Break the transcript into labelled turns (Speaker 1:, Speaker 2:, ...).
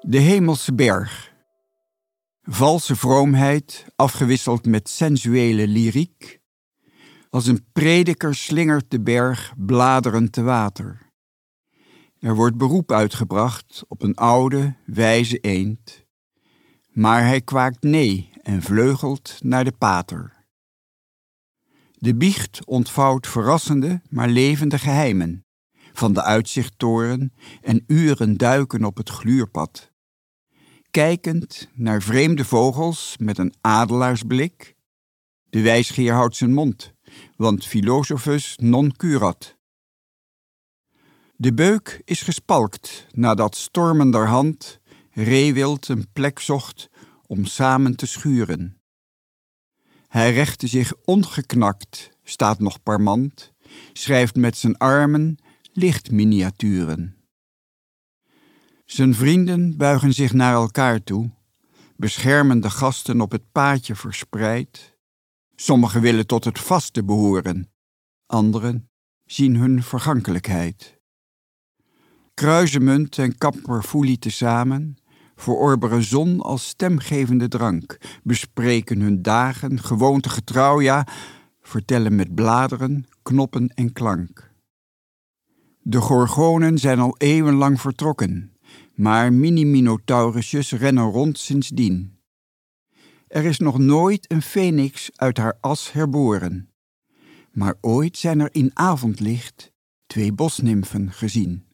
Speaker 1: De hemelse berg. Valse vroomheid afgewisseld met sensuele lyriek. Als een prediker slingert de berg bladeren te water. Er wordt beroep uitgebracht op een oude, wijze eend. Maar hij kwaakt nee en vleugelt naar de pater. De biecht ontvouwt verrassende, maar levende geheimen van de uitzichttoren en uren duiken op het gluurpad. Kijkend naar vreemde vogels met een adelaarsblik. De wijsgeer houdt zijn mond, want philosophus non curat. De beuk is gespalkt nadat stormenderhand Reewild een plek zocht om samen te schuren. Hij rechtte zich ongeknakt, staat nog parmant, schrijft met zijn armen lichtminiaturen. Zijn vrienden buigen zich naar elkaar toe, beschermen de gasten op het paadje verspreid. Sommigen willen tot het vaste behoren, anderen zien hun vergankelijkheid. Kruisemunt en kamperfoelie tezamen verorberen zon als stemgevende drank, bespreken hun dagen, gewoontegetrouw, ja, vertellen met bladeren, knoppen en klank. De gorgonen zijn al eeuwenlang vertrokken, maar mini-minotaurusjes rennen rond sindsdien. Er is nog nooit een feniks uit haar as herboren, maar ooit zijn er in avondlicht twee bosnimfen gezien.